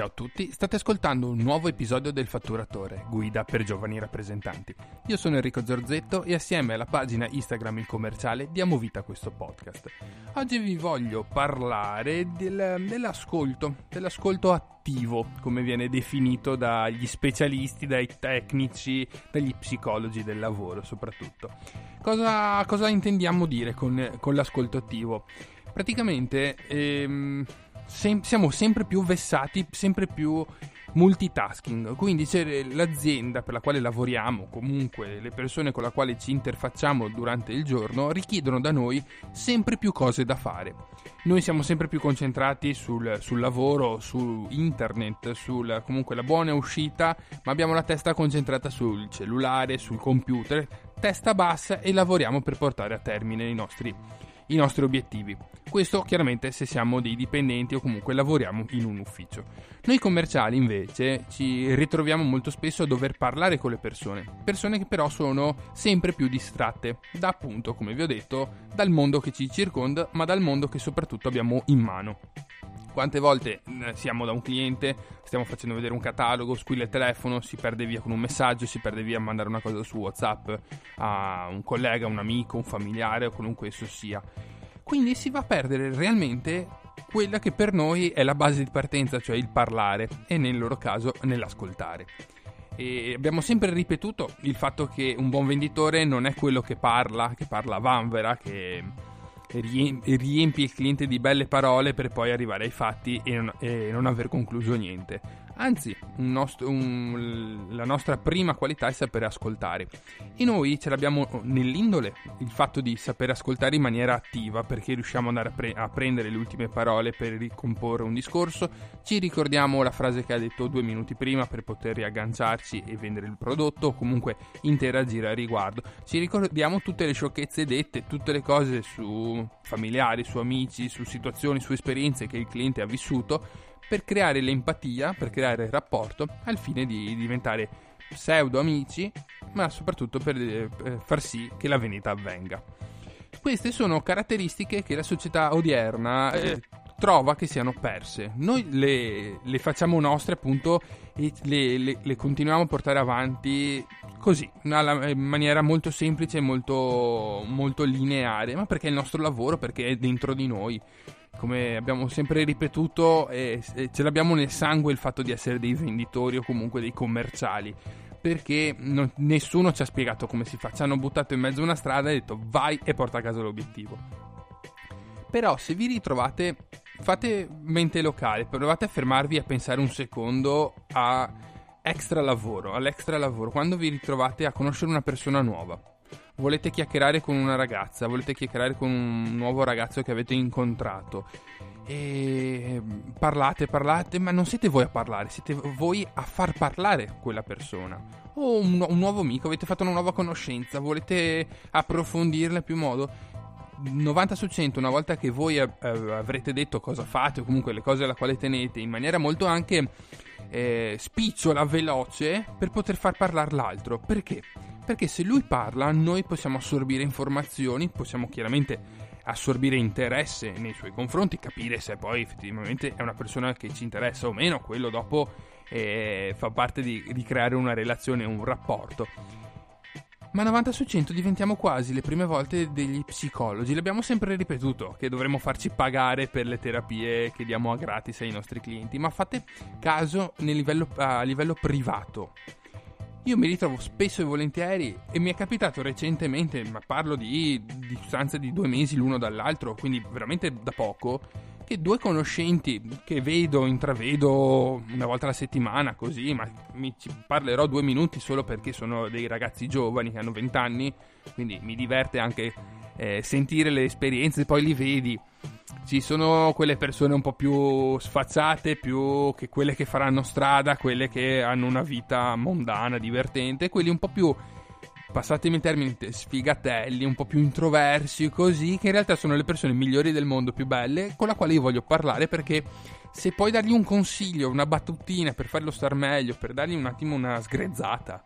Ciao a tutti, state ascoltando un nuovo episodio del Fatturatore, guida per giovani rappresentanti. Io sono Enrico Zorzetto e assieme alla pagina Instagram Il Commerciale diamo vita a questo podcast. Oggi vi voglio parlare del, dell'ascolto, dell'ascolto attivo, come viene definito dagli specialisti, dai tecnici, dagli psicologi del lavoro soprattutto. Cosa, cosa intendiamo dire con, con l'ascolto attivo? Praticamente... Ehm, sem- siamo sempre più vessati, sempre più multitasking. Quindi c'è l'azienda per la quale lavoriamo, comunque le persone con le quali ci interfacciamo durante il giorno, richiedono da noi sempre più cose da fare. Noi siamo sempre più concentrati sul, sul lavoro, su internet, sulla comunque la buona uscita, ma abbiamo la testa concentrata sul cellulare, sul computer, testa bassa e lavoriamo per portare a termine i nostri i nostri obiettivi. Questo chiaramente se siamo dei dipendenti o comunque lavoriamo in un ufficio. Noi commerciali invece ci ritroviamo molto spesso a dover parlare con le persone, persone che però sono sempre più distratte da appunto, come vi ho detto, dal mondo che ci circonda, ma dal mondo che soprattutto abbiamo in mano. Quante volte eh, siamo da un cliente, stiamo facendo vedere un catalogo, squilla il telefono, si perde via con un messaggio, si perde via a mandare una cosa su WhatsApp a un collega, un amico, un familiare o qualunque esso sia. Quindi si va a perdere realmente quella che per noi è la base di partenza, cioè il parlare e nel loro caso nell'ascoltare. E abbiamo sempre ripetuto il fatto che un buon venditore non è quello che parla, che parla vanvera, che riempie il cliente di belle parole per poi arrivare ai fatti e non, e non aver concluso niente. Anzi, un nostro, un, la nostra prima qualità è sapere ascoltare. E noi ce l'abbiamo nell'indole il fatto di sapere ascoltare in maniera attiva, perché riusciamo ad andare a, pre- a prendere le ultime parole per ricomporre un discorso, ci ricordiamo la frase che ha detto due minuti prima per poter riagganciarci e vendere il prodotto, o comunque interagire a riguardo. Ci ricordiamo tutte le sciocchezze dette, tutte le cose su familiari, su amici, su situazioni, su esperienze che il cliente ha vissuto per creare l'empatia, per creare il rapporto, al fine di diventare pseudo amici, ma soprattutto per eh, far sì che la vendita avvenga. Queste sono caratteristiche che la società odierna eh, trova che siano perse. Noi le, le facciamo nostre appunto e le, le, le, continuiamo a portare avanti così, in maniera molto semplice e molto, molto lineare, ma perché è il nostro lavoro, perché è dentro di noi come abbiamo sempre ripetuto, eh, ce l'abbiamo nel sangue il fatto di essere dei venditori o comunque dei commerciali. Perché non, nessuno ci ha spiegato come si fa. Ci hanno buttato in mezzo a una strada e detto vai e porta a casa l'obiettivo. Però se vi ritrovate, fate mente locale, provate a fermarvi a pensare un secondo a extra lavoro, all'extra lavoro, quando vi ritrovate a conoscere una persona nuova volete chiacchierare con una ragazza, volete chiacchierare con un nuovo ragazzo che avete incontrato e parlate, parlate, ma non siete voi a parlare, siete voi a far parlare quella persona. O un, un nuovo amico, avete fatto una nuova conoscenza, volete approfondirla più modo. 90 su 100 una volta che voi avrete detto cosa fate o comunque le cose alla quale tenete in maniera molto anche eh, spicciola, veloce per poter far parlare l'altro perché? Perché se lui parla, noi possiamo assorbire informazioni, possiamo chiaramente assorbire interesse nei suoi confronti, capire se poi effettivamente è una persona che ci interessa o meno, quello dopo eh, fa parte di, di creare una relazione, un rapporto. Ma 90 su 100 diventiamo quasi le prime volte degli psicologi. L'abbiamo sempre ripetuto che dovremmo farci pagare per le terapie che diamo a gratis ai nostri clienti. Ma fate caso livello, a livello privato. Io mi ritrovo spesso e volentieri e mi è capitato recentemente, ma parlo di distanze di due mesi l'uno dall'altro, quindi veramente da poco, che due conoscenti che vedo, intravedo una volta alla settimana così, ma mi ci parlerò due minuti solo perché sono dei ragazzi giovani che hanno 20 anni, quindi mi diverte anche eh, sentire le esperienze, poi li vedi ci sono quelle persone un po' più sfazzate, più che quelle che faranno strada, quelle che hanno una vita mondana, divertente, quelli un po' più passatemi in termini sfigatelli, un po' più introversi, così, che in realtà sono le persone migliori del mondo, più belle, con la quale io voglio parlare perché se puoi dargli un consiglio, una battutina per farlo star meglio, per dargli un attimo una sgrezzata,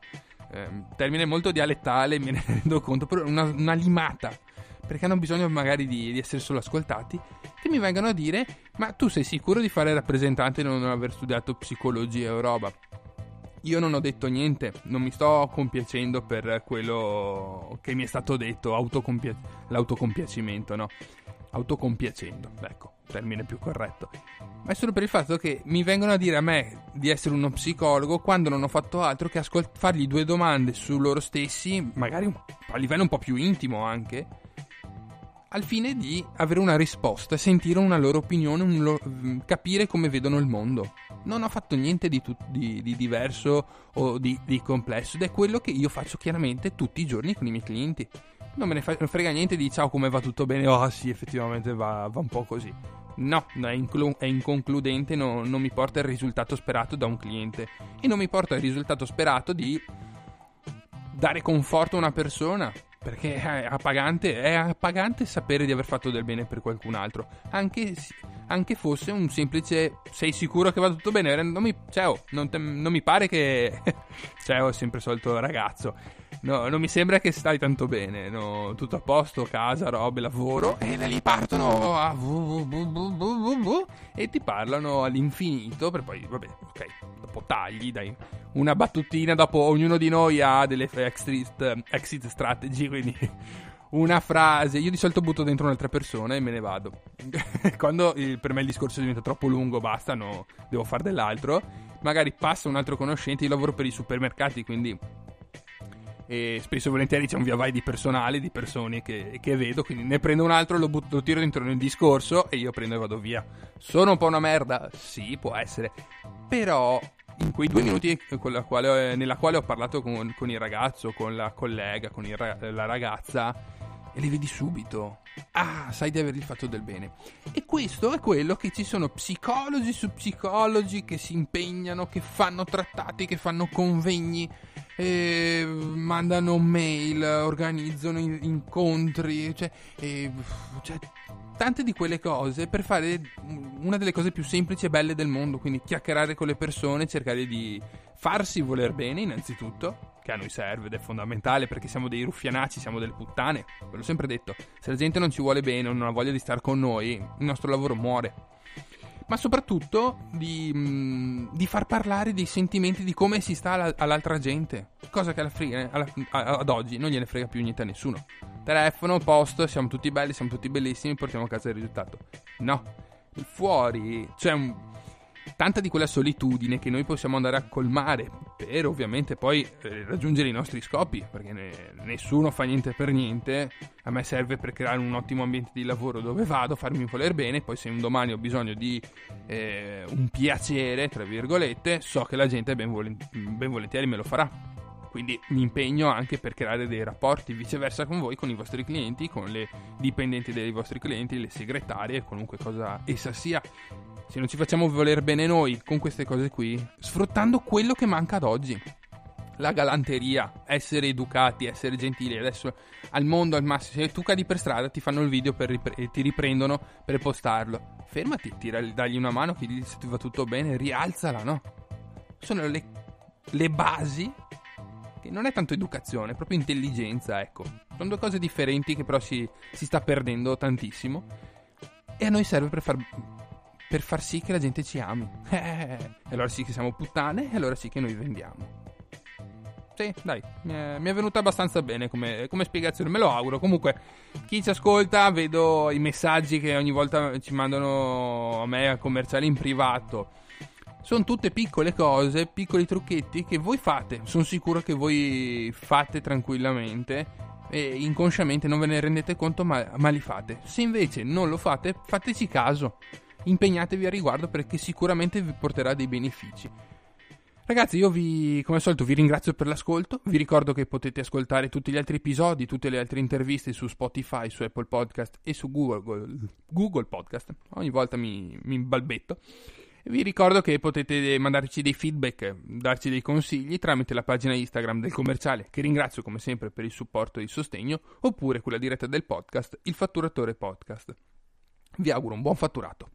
eh, termine molto dialettale, me ne rendo conto, però una, una limata perché hanno bisogno magari di, di, essere solo ascoltati, che mi vengano a dire ma tu sei sicuro di fare rappresentante e non aver studiato psicologia o roba? Io non ho detto niente, non mi sto compiacendo per quello che mi è stato detto, autocompia- l'autocompiacimento, no? Autocompiacendo, ecco, termine più corretto. Ma è solo per il fatto che mi vengono a dire a me di essere uno psicologo quando non ho fatto altro che ascolt- fargli due domande su loro stessi, magari a livello un po' più intimo anche, al fine di avere una risposta, sentire una loro opinione, un lo- capire come vedono il mondo non ho fatto niente di, tu- di, di diverso o di, di, complesso ed è quello che io faccio chiaramente tutti i giorni con i miei clienti. Non me ne fa- frega niente di ciao come va tutto bene, oh sì effettivamente va, va un po' così. No, è, inclu- è inconcludente, no, non mi porta il risultato sperato da un cliente e non mi porta il risultato sperato di dare conforto a una persona perché è appagante, è appagante sapere di aver fatto del bene per qualcun altro. Anche, anche fosse un semplice sei sicuro che va tutto bene? Non mi, ciao, non, te, non mi pare che... ciao, è sempre solito ragazzo. No, non mi sembra che stai tanto bene. No, tutto a posto, casa, robe, lavoro. E da lì partono a www e ti parlano all'infinito. Per poi, vabbè, ok, dopo tagli, dai. Una battutina dopo ognuno di noi ha delle exit, exit strategy, quindi una frase. Io di solito butto dentro un'altra persona e me ne vado. Quando il, per me il discorso diventa troppo lungo, basta, no, devo fare dell'altro. Magari passa un altro conoscente. Io lavoro per i supermercati, quindi e spesso e volentieri c'è un via vai di personale, di persone che, che vedo, quindi ne prendo un altro, lo, butto, lo tiro dentro nel discorso e io prendo e vado via. Sono un po' una merda? Sì, può essere, però in quei due minuti quale, nella quale ho parlato con, con, il ragazzo, con la collega, con il, la ragazza, e li vedi subito. Ah, sai di avergli fatto del bene. E questo è quello che ci sono psicologi su psicologi che si impegnano, che fanno trattati, che fanno convegni, eh, mandano mail, organizzano incontri, cioè, eh, cioè tante di quelle cose per fare una delle cose più semplici e belle del mondo, quindi chiacchierare con le persone, cercare di farsi voler bene innanzitutto, che a noi serve ed è fondamentale perché siamo dei ruffianacci, siamo delle puttane, ve l'ho sempre detto, se la gente non ci vuole bene o non ha voglia di stare con noi, il nostro lavoro muore. Ma soprattutto di, mh, di far parlare dei sentimenti di come si sta alla, all'altra gente, cosa che alla fine, alla, ad oggi non gliene frega più niente a nessuno. Telefono, posto, siamo tutti belli, siamo tutti bellissimi, portiamo a casa il risultato. No, fuori c'è un, tanta di quella solitudine che noi possiamo andare a colmare per ovviamente poi eh, raggiungere i nostri scopi, perché ne, nessuno fa niente per niente. A me serve per creare un ottimo ambiente di lavoro dove vado, farmi voler bene, poi se un domani ho bisogno di eh, un piacere, tra virgolette, so che la gente ben, volent- ben volentieri me lo farà. Quindi mi impegno anche per creare dei rapporti viceversa con voi, con i vostri clienti, con le dipendenti dei vostri clienti, le segretarie, qualunque cosa essa sia. Se non ci facciamo voler bene noi con queste cose qui, sfruttando quello che manca ad oggi. La galanteria, essere educati, essere gentili. Adesso al mondo al massimo, se tu cadi per strada ti fanno il video ripre- e ti riprendono per postarlo. Fermati, tira, dagli una mano, chiedi se ti va tutto bene, rialzala, no? Sono le, le basi che non è tanto educazione, è proprio intelligenza, ecco. Sono due cose differenti che però si, si sta perdendo tantissimo. E a noi serve per far, per far sì che la gente ci ami. E allora sì che siamo puttane, e allora sì che noi vendiamo. Sì, dai, mi è, venuta abbastanza bene come, come, spiegazione, me lo auguro. Comunque, chi ci ascolta, vedo i messaggi che ogni volta ci mandano a me a commerciali in privato sono tutte piccole cose, piccoli trucchetti che voi fate. Sono sicuro che voi fate tranquillamente e inconsciamente non ve ne rendete conto, ma, ma li fate. Se invece non lo fate, fateci caso. Impegnatevi a riguardo perché sicuramente vi porterà dei benefici. Ragazzi, io vi, come al solito, vi ringrazio per l'ascolto. Vi ricordo che potete ascoltare tutti gli altri episodi, tutte le altre interviste su Spotify, su Apple Podcast e su Google, Google Podcast. Ogni volta mi, mi balbetto. Vi ricordo che potete mandarci dei feedback, darci dei consigli tramite la pagina Instagram del commerciale, che ringrazio come sempre per il supporto e il sostegno, oppure quella diretta del podcast, il fatturatore podcast. Vi auguro un buon fatturato.